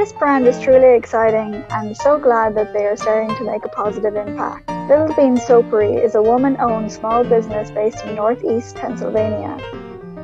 This brand is truly exciting and so glad that they are starting to make a positive impact. Little Bean Soapery is a woman owned small business based in northeast Pennsylvania.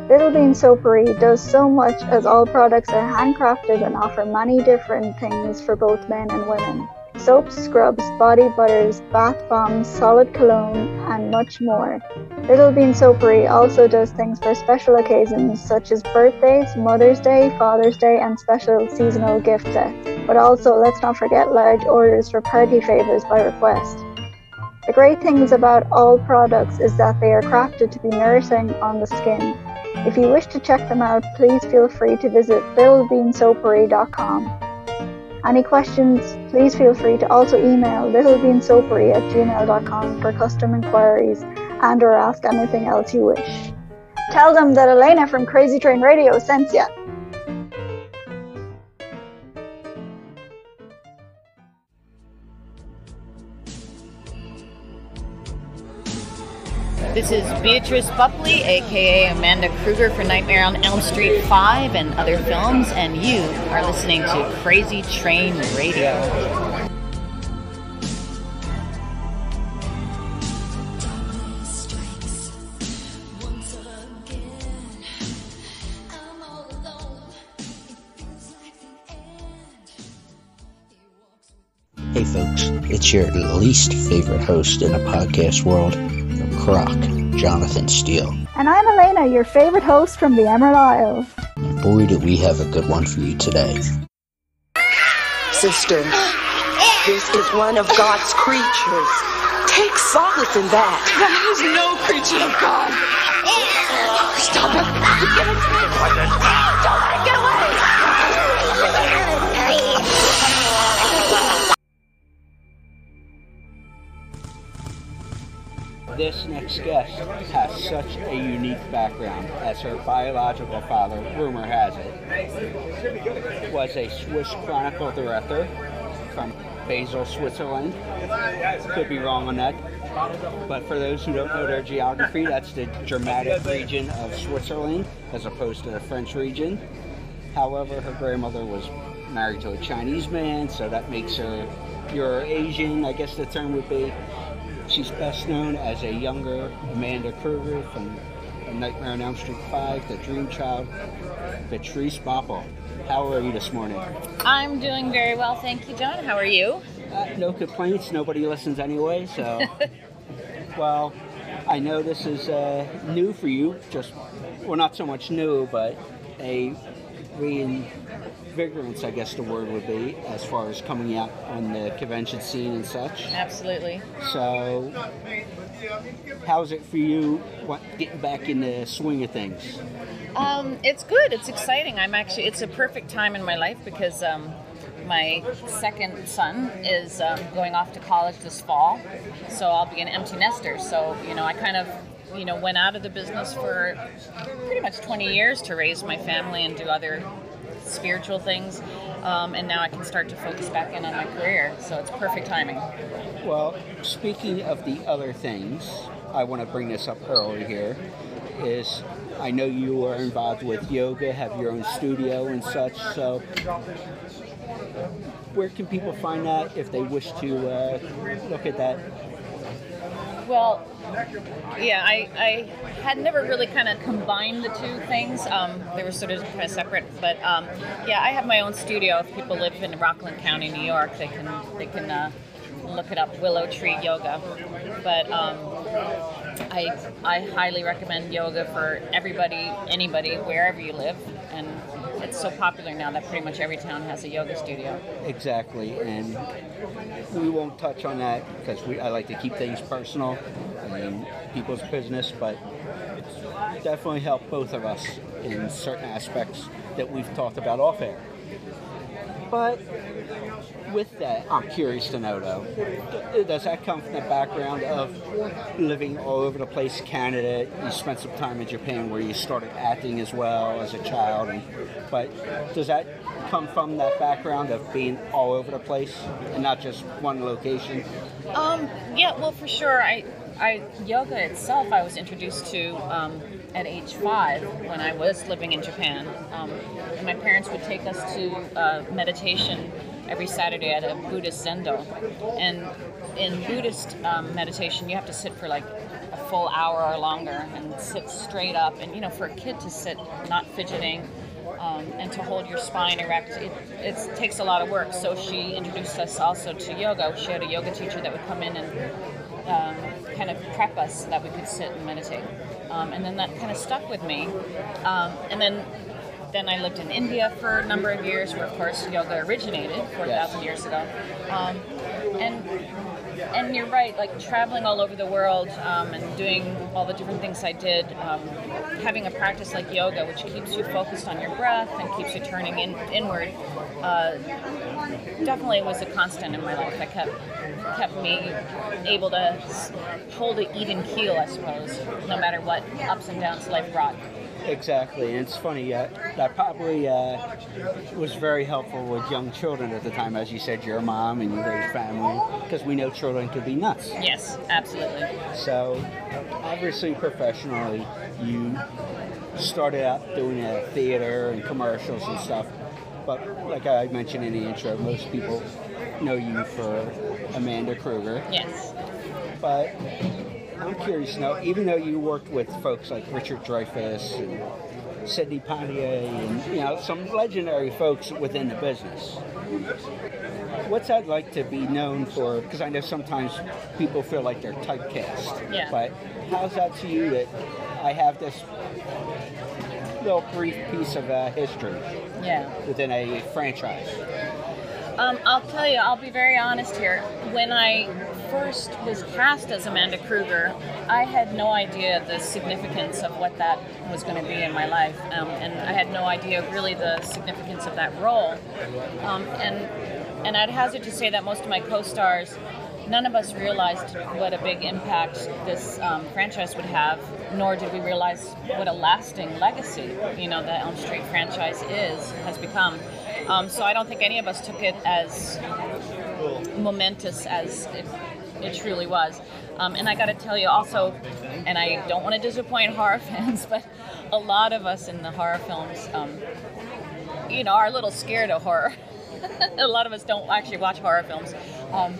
Little Bean Soapery does so much as all products are handcrafted and offer many different things for both men and women. Soaps, scrubs, body butters, bath bombs, solid cologne, and much more. Little Bean Soapery also does things for special occasions such as birthdays, Mother's Day, Father's Day, and special seasonal gift sets. But also, let's not forget large orders for party favors by request. The great things about all products is that they are crafted to be nourishing on the skin. If you wish to check them out, please feel free to visit littlebeansoapery.com. Any questions, please feel free to also email littlebeansoapery at gmail.com for custom inquiries and or ask anything else you wish. Tell them that Elena from Crazy Train Radio sent you. This is Beatrice Boepple, aka Amanda Krueger for Nightmare on Elm Street 5 and other films, and you are listening to Crazy Train Radio. Hey folks, it's your least favorite host in the podcast world, Croc, Jonathan Steele. And I'm Elena, your favorite host from the Emerald Isle. And boy, do we have a good one for you today. Sister, this is one of God's creatures. Take solace in that. That is no creature of God. Stop it. Give it to me. Don't let This next guest has such a unique background, as her biological father, rumor has it, was a Swiss Chronicle director from Basel, Switzerland. Could be wrong on that. But for those who don't know their geography, that's the Germanic region of Switzerland as opposed to the French region. However, her grandmother was married to a Chinese man, so that makes her Eurasian, I guess the term would be. She's best known as a younger Amanda Krueger from Nightmare on Elm Street 5, The Dream Child, Beatrice Boepple. How are you this morning? I'm doing very well, thank you, John. How are you? Uh, no complaints. Nobody listens anyway, so. well, I know this is uh, new for you. Just, well, not so much new, but a reinvigorance, I guess the word would be, as far as coming out on the convention scene and such. Absolutely. So, how's it for you what, getting back in the swing of things? Um, it's good. It's exciting. I'm actually. It's a perfect time in my life because um, my second son is um, going off to college this fall, so I'll be an empty nester. So you know, I kind of you know went out of the business for pretty much 20 years to raise my family and do other spiritual things. Um, and now I can start to focus back in on my career. So it's perfect timing. Well, speaking of the other things, I want to bring this up early here. Is I know you are involved with yoga, have your own studio and such. So, where can people find that if they wish to uh, look at that? Well, yeah, I, I had never really kind of combined the two things. Um, they were sort of kind of separate, but um, yeah, I have my own studio. If people live in Rockland County, New York, they can they can uh, look it up, Willow Tree Yoga. But um, I I highly recommend yoga for everybody, anybody, wherever you live, and it's so popular now that pretty much every town has a yoga studio. Exactly, and we won't touch on that because we I like to keep things personal and people's business, but definitely helped both of us in certain aspects that we've talked about off air. But with that, I'm curious to know though, does that come from the background of living all over the place, Canada? You spent some time in Japan where you started acting as well as a child, and, but does that come from that background of being all over the place and not just one location? Um, yeah, well, for sure. I, I yoga itself, I was introduced to um, at age five when I was living in Japan. Um, my parents would take us to uh, meditation every Saturday at a Buddhist zendo. And in Buddhist um, meditation, you have to sit for like a full hour or longer and sit straight up. And you know, for a kid to sit not fidgeting um, and to hold your spine erect, it, it takes a lot of work. So she introduced us also to yoga. She had a yoga teacher that would come in and um, kind of prep us so that we could sit and meditate. Um, and then that kind of stuck with me. Um, and then then I lived in India for a number of years, where of course yoga originated 4,000 yes. years ago. Um, and and you're right, like traveling all over the world um, and doing all the different things I did, um, having a practice like yoga, which keeps you focused on your breath and keeps you turning in, inward, uh, definitely was a constant in my life. That kept kept me able to hold an even keel, I suppose, no matter what ups and downs life brought. Exactly, and it's funny. Uh, that probably uh, was very helpful with young children at the time, as you said, you're mom and your family, because we know children could be nuts. Yes, absolutely. So, obviously, professionally, you started out doing a uh, theater and commercials and stuff. But like I mentioned in the intro, most people know you for Amanda Krueger. Yes. But I'm curious to know, even though you worked with folks like Richard Dreyfuss and Sidney Poitier and you know some legendary folks within the business, what's that like to be known for? Because I know sometimes people feel like they're typecast. Yeah. But how's that to you that I have this little brief piece of uh, history? Yeah. Within a franchise. Um, I'll tell you, I'll be very honest here. When I first was cast as Amanda Krueger, I had no idea the significance of what that was going to be in my life, um, and I had no idea really the significance of that role. Um, and and I'd hazard to say that most of my co-stars, none of us realized what a big impact this um, franchise would have, nor did we realize what a lasting legacy, you know, the Elm Street franchise is has become. Um, so I don't think any of us took it as momentous as it, it truly was. Um, and I got to tell you also, and I don't want to disappoint horror fans, but a lot of us in the horror films, um, you know, are a little scared of horror. a lot of us don't actually watch horror films. Um,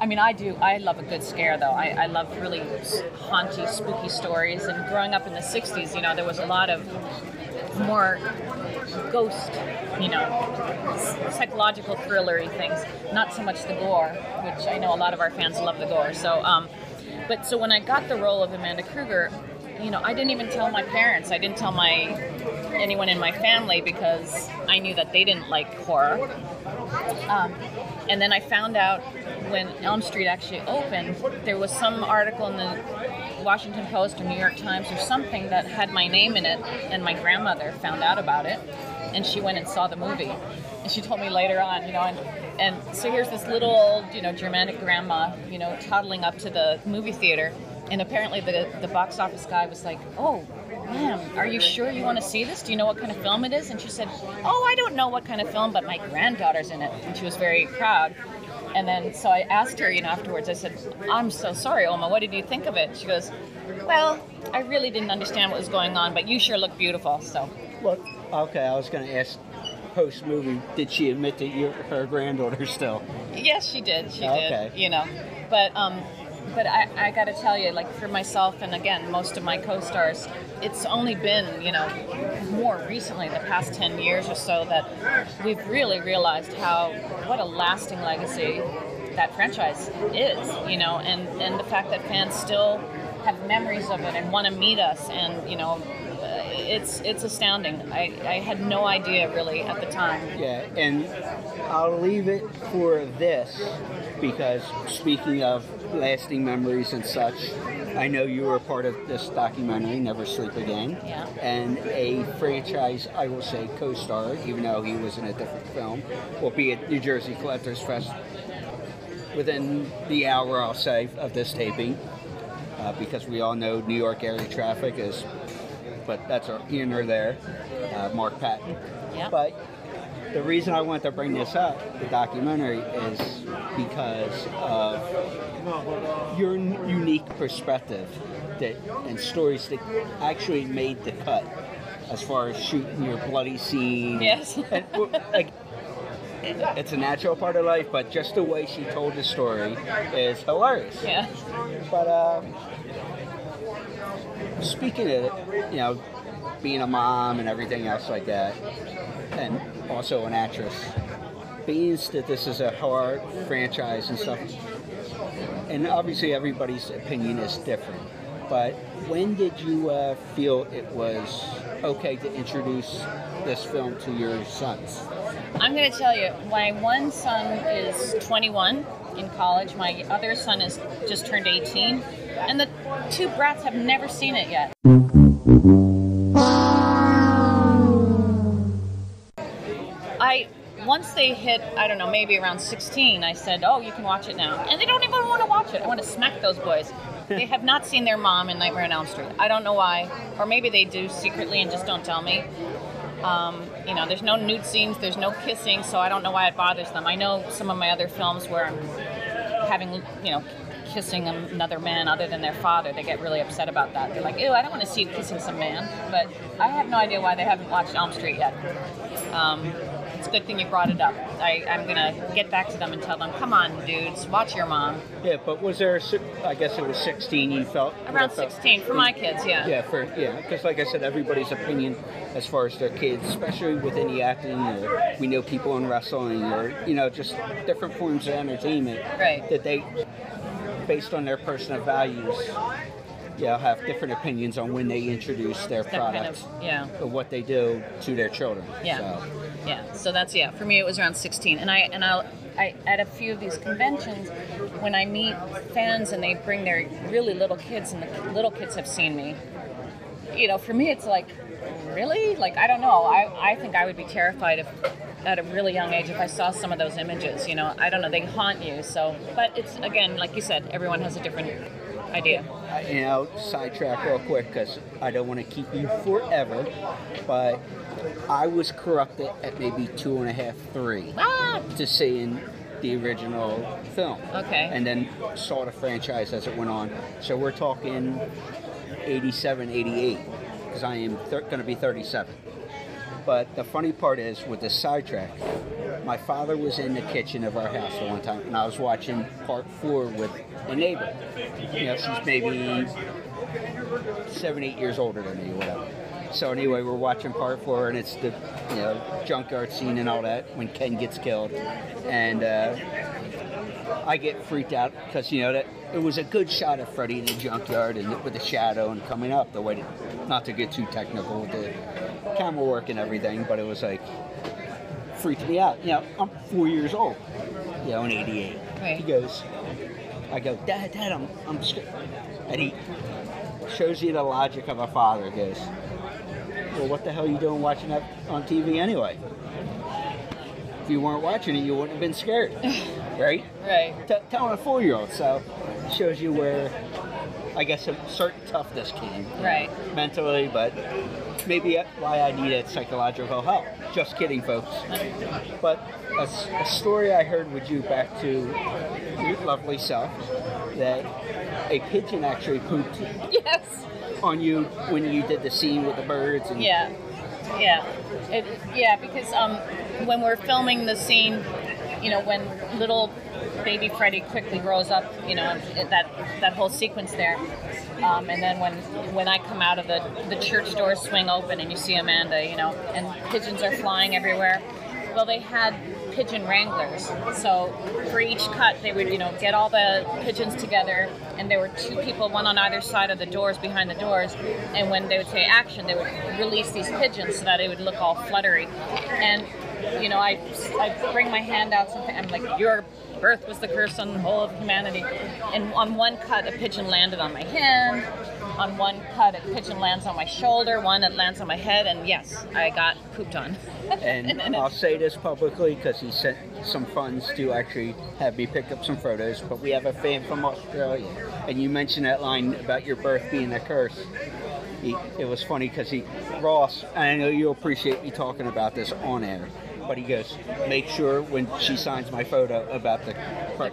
I mean, I do. I love a good scare, though. I, I love really haunty, spooky stories. And growing up in the '60s, you know, there was a lot of more ghost, you know, psychological thrillery things. Not so much the gore, which I know a lot of our fans love the gore. So, um, but so when I got the role of Amanda Krueger, you know, I didn't even tell my parents. I didn't tell my anyone in my family because I knew that they didn't like horror. Um, and then I found out when Elm Street actually opened, there was some article in the Washington Post or New York Times or something that had my name in it, and my grandmother found out about it, and she went and saw the movie. And she told me later on, you know, and, and so here's this little old, you know, Germanic grandma, you know, toddling up to the movie theater, and apparently the, the box office guy was like, oh, ma'am, are you sure you want to see this? Do you know what kind of film it is? And she said, oh, I don't know what kind of film, but my granddaughter's in it. And she was very proud. And then, so I asked her, you know, afterwards, I said, I'm so sorry, Oma, what did you think of it? She goes, well, I really didn't understand what was going on, but you sure look beautiful, so. Well, okay, I was going to ask post movie, did she admit that you're her granddaughter still? Yes, she did. She Okay. did. You know, but um, but I, I got to tell you, like for myself and again most of my co-stars, it's only been you know more recently, the past ten years or so, that we've really realized how what a lasting legacy that franchise is. You know, and and the fact that fans still have memories of it and want to meet us, and you know. uh, It's it's astounding. I, I had no idea really at the time. Yeah, and I'll leave it for this because speaking of lasting memories and such, I know you were part of this documentary, Never Sleep Again. Yeah. And a franchise, I will say, co star, even though he was in a different film, will be at New Jersey Collectors Fest within the hour, I'll say, of this taping. Uh, because we all know New York area traffic is, but that's our nor there. Uh, Mark Patton. Yeah. But the reason I want to bring this up, the documentary, is because of your unique perspective that and stories that actually made the cut as far as shooting your bloody scene. Yes. And, like, it's a natural part of life, but just the way she told the story is hilarious. Yeah. But um, speaking of it, you know, being a mom and everything else like that, and also an actress, that this is a horror franchise and stuff, and obviously everybody's opinion is different. But when did you uh, feel it was okay to introduce this film to your sons? I'm going to tell you, my one son is 21 in college. My other son is just turned 18, and the two brats have never seen it yet. Once they hit, I don't know, maybe around 16, I said, "Oh, you can watch it now," and they don't even want to watch it. I want to smack those boys. they have not seen their mom in Nightmare on Elm Street. I don't know why, or maybe they do secretly and just don't tell me. Um, you know, there's no nude scenes, there's no kissing, so I don't know why it bothers them. I know some of my other films where I'm having, you know, kissing another man other than their father, they get really upset about that. They're like, ew, I don't want to see you kissing some man. But I have no idea why they haven't watched Elm Street yet. Um, it's a good thing you brought it up. I, I'm going to get back to them and tell them, come on, dudes, watch your mom. Yeah, but was there? I guess it was 16. You felt Around felt- 16 for my kids, yeah. Yeah, for yeah, because like I said, everybody's opinion as far as their kids, especially with any acting, or we know people in wrestling, or you know, just different forms of entertainment, Right. That they, based on their personal values, yeah, have different opinions on when they introduce their That kind products, of- yeah. or what they do to their children. Yeah. So, Yeah. So that's yeah. For me, it was around 16, and I and I, I at a few of these conventions, when I meet fans and they bring their really little kids, and the little kids have seen me. You know, for me, it's like, really? Like I don't know. I I think I would be terrified if. At a really young age, if I saw some of those images, you know, I don't know, they haunt you. So, but it's again, like you said, everyone has a different idea. I- you know, sidetrack real quick because I don't want to keep you forever, but I was corrupted at maybe two and a half, three Ah! to seeing the original film. Okay. And then saw the franchise as it went on. So we're talking 87, 88, because I am thir- going to be 37. But the funny part is with the sidetrack, my father was in the kitchen of our house one time, and I was watching part four with a neighbor. You know, she's maybe seven, eight years older than me, whatever. So anyway, we're watching part four, and it's the you know junkyard scene and all that when Ken gets killed, and uh, I get freaked out because you know that it was a good shot of Freddy in the junkyard and with the shadow and coming up the way. To, not to get too technical with the camera work and everything, but it was like freaked me out. You know, I'm four years old. You know, in '88. Right. He goes, I go, Dad, Dad, I'm, I'm scared. And he shows you the logic of a father. He Goes, well, what the hell are you doing watching that on TV anyway? If you weren't watching it, you wouldn't have been scared, right? Right. T- telling a four-year-old, so shows you where, I guess, a certain toughness came. Right. Mentally, but maybe why I needed psychological help. Just kidding, folks. But a story I heard with you back to your lovely self that a pigeon actually pooped Yes. on you when you did the scene with the birds and Yeah, yeah, it, yeah. Because um, when we're filming the scene, you know, when little baby Freddy quickly grows up, you know, that that whole sequence there, um, and then when when I come out of the the church doors swing open and you see Amanda, you know, and pigeons are flying everywhere. Well, they had pigeon wranglers, so for each cut they would, you know, get all the pigeons together, and there were two people, one on either side of the doors, behind the doors, and when they would say action, they would release these pigeons so that it would look all fluttery, and you know, I I bring my hand out, something, I'm like, your birth was the curse on the whole of humanity, and on one cut a pigeon landed on my hand. On one cut, a pigeon lands on my shoulder. One, it lands on my head, and yes, I got pooped on. And I'll say this publicly because he sent some funds to actually have me pick up some photos. But we have a fan from Australia, and you mentioned that line about your birth being a curse. He, it was funny because he, Ross, and I know you'll appreciate me talking about this on air, but he goes, make sure when she signs my photo about the,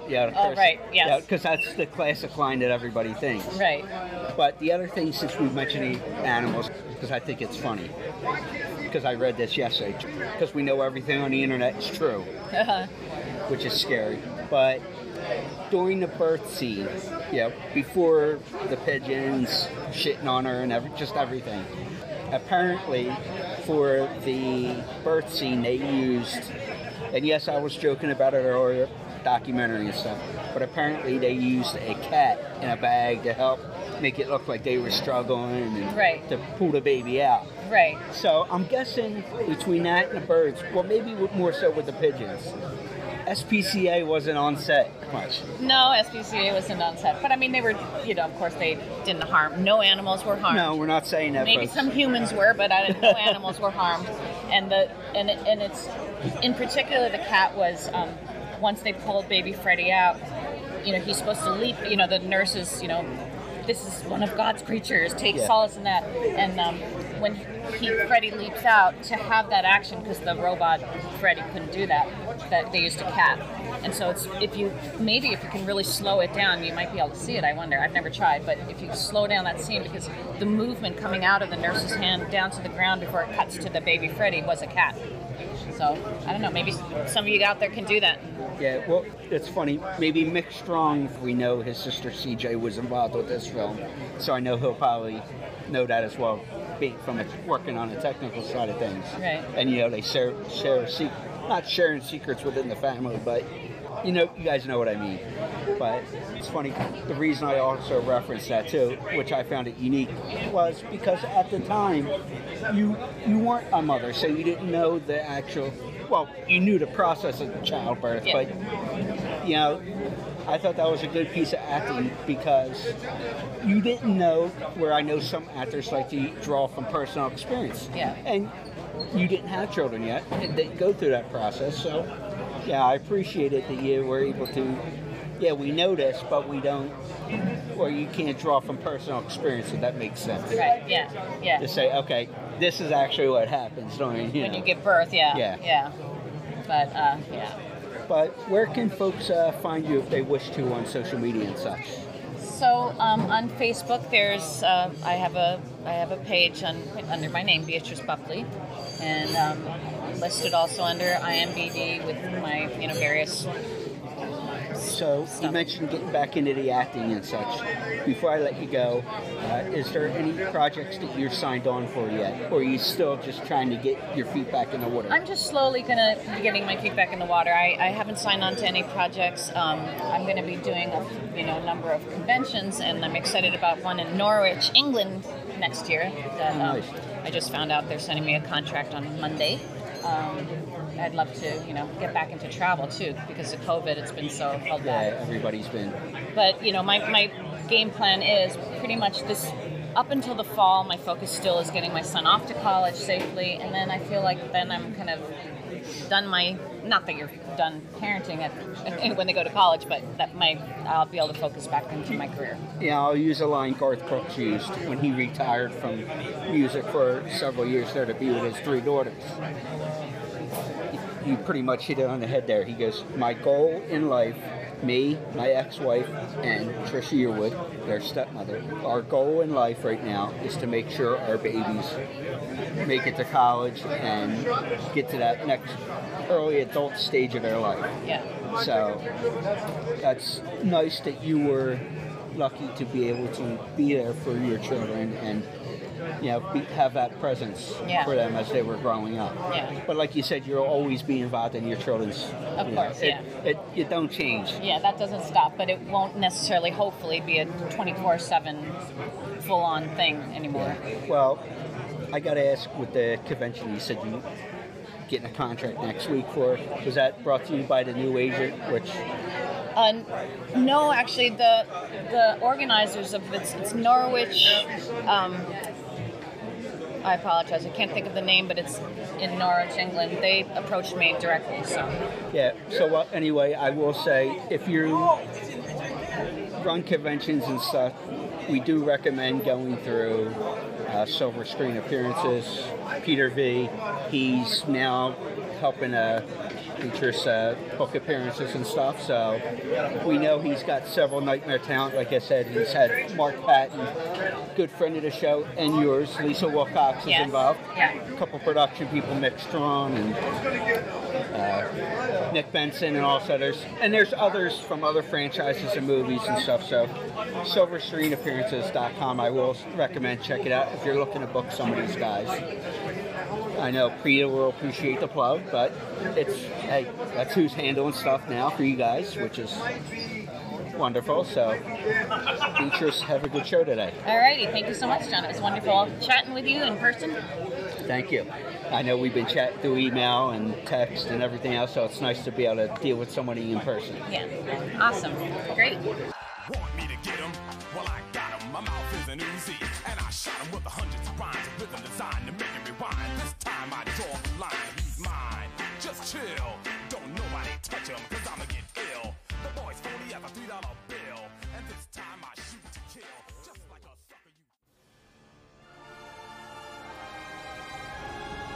yeah, the Oh, curse. right, yes. because that's the classic line that everybody thinks. Right. But the other thing, since we've mentioned animals, because I think it's funny, because I read this yesterday, because we know everything on the internet is true, which is scary. But during the birth scene, yeah, before the pigeons shitting on her and every, just everything, apparently for the birth scene they used, and yes, I was joking about it earlier, documentary and stuff, but apparently they used a cat in a bag to help make it look like they were struggling and Right. to pull the baby out. Right. So I'm guessing between that and the birds, well, maybe more so with the pigeons. SPCA wasn't on set much. No, SPCA wasn't on set, but I mean, they were, you know, of course, they didn't harm. No animals were harmed. No, we're not saying that. Maybe folks. some humans were, but I, no animals were harmed. And the and it, and it's in particular the cat was um, once they pulled baby Freddy out, you know, he's supposed to leap. You know, the nurses, you know, this is one of God's creatures. Take Yeah. solace in that. And um, when he Freddy leaps out to have that action because the robot Freddy couldn't do that, that they used a cat. And so it's if you maybe if you can really slow it down, you might be able to see it. I wonder. I've never tried, but if you slow down that scene because the movement coming out of the nurse's hand down to the ground before it cuts to the baby Freddy was a cat. So I don't know. Maybe some of you out there can do that. Yeah, well, it's funny. Maybe Mick Strong, we know his sister CJ was involved with this film, so I know he'll probably know that as well, being from a, working on the technical side of things. Right. And you know, they share share sec- not sharing secrets within the family, but you know, you guys know what I mean. But it's funny. The reason I also referenced that too, which I found it unique, was because at the time, you you weren't a mother, so you didn't know the actual. Well, you knew the process of childbirth, Yeah. but you know, I thought that was a good piece of acting because you didn't know where I know some actors like to draw from personal experience. Yeah. And you didn't have children yet. and They go through that process. So, yeah, I appreciate it that you were able to. Yeah, we know this, but we don't. Or you can't draw from personal experience, if that makes sense. Right. Yeah. Yeah. To say, okay, this is actually what happens during you when know. you give birth, yeah. Yeah. Yeah. But uh, yeah. But where can folks uh, find you if they wish to on social media and such? So um, on Facebook, there's uh, I have a I have a page on, under my name Beatrice Boepple, and um, listed also under IMBD with my you know various. So you mentioned getting back into the acting and such. Before I let you go, uh, is there any projects that you're signed on for yet, or are you still just trying to get your feet back in the water? I'm just slowly gonna be getting my feet back in the water. I, I haven't signed on to any projects. Um, I'm gonna be doing a you know number of conventions, and I'm excited about one in Norwich, England next year. That um, Nice. I just found out they're sending me a contract on Monday. Um, I'd love to, you know, get back into travel too because of COVID. It's been so held Yeah, everybody's been. But you know, my, my game plan is pretty much this. Up until the fall, my focus still is getting my son off to college safely, and then I feel like then I'm kind of done my. Not that you're done parenting at, when they go to college, but that my I'll be able to focus back into my career. Yeah, I'll use a line Garth Brooks used when he retired from music for several years there to be with his three daughters. You pretty much hit it on the head there. He goes, My goal in life, me, my ex wife, and Trisha Yearwood, their stepmother, our goal in life right now is to make sure our babies make it to college and get to that next early adult stage of their life. Yeah. So that's nice that you were lucky to be able to be there for your children and you know be, have that presence Yeah. for them as they were growing up. Yeah. But like you said, you'll always be involved in your children's. Of you know, course, it, yeah. It, it don't change. Yeah, that doesn't stop, but it won't necessarily, hopefully, be a 24 7 full on thing anymore. Well, I got to ask with the convention, you said you getting a contract next week for. Was that brought to you by the new agent, which Uh, no, actually, the the organizers of it's, it's Norwich. Um, I apologize, I can't think of the name, but it's in Norwich, England. They approached me directly, so Yeah. So uh, anyway, I will say if you run conventions and stuff, we do recommend going through uh, Silver Screen Appearances. Peter V. He's now helping uh, features uh, book appearances and stuff. So we know he's got several Nightmare talent. Like I said, he's had Mark Patton, good friend of the show, and yours, Lisa Wilcox, is Yes. involved. Yeah. A couple production people, Mick Strong and uh, Nick Benson, and also there's and there's others from other franchises and movies and stuff. So, SilverScreenAppearances.com. I will recommend check it out if you're looking to book some of these guys. I know Priya will appreciate the plug, but it's hey, that's who's handling stuff now for you guys, which is wonderful. So, Beatrice, have a good show today. All righty. thank you so much, John. It was wonderful chatting with you in person. Thank you. I know we've been chatting through email and text and everything else, so it's nice to be able to deal with somebody in person. Yeah, awesome, great. Want me to get 'em? Well, I got 'em. My mouth is an Uzi, and I shot 'em with the hundreds of rhymes, rhythm designed to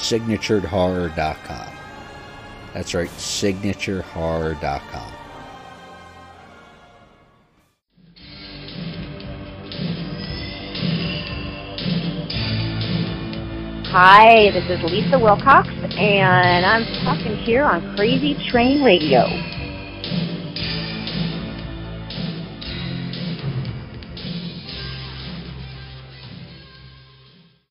Signaturedhorror.com. That's right, signaturehorror.com. Hi, this is Lisa Wilcox, and I'm talking here on Crazy Train Radio.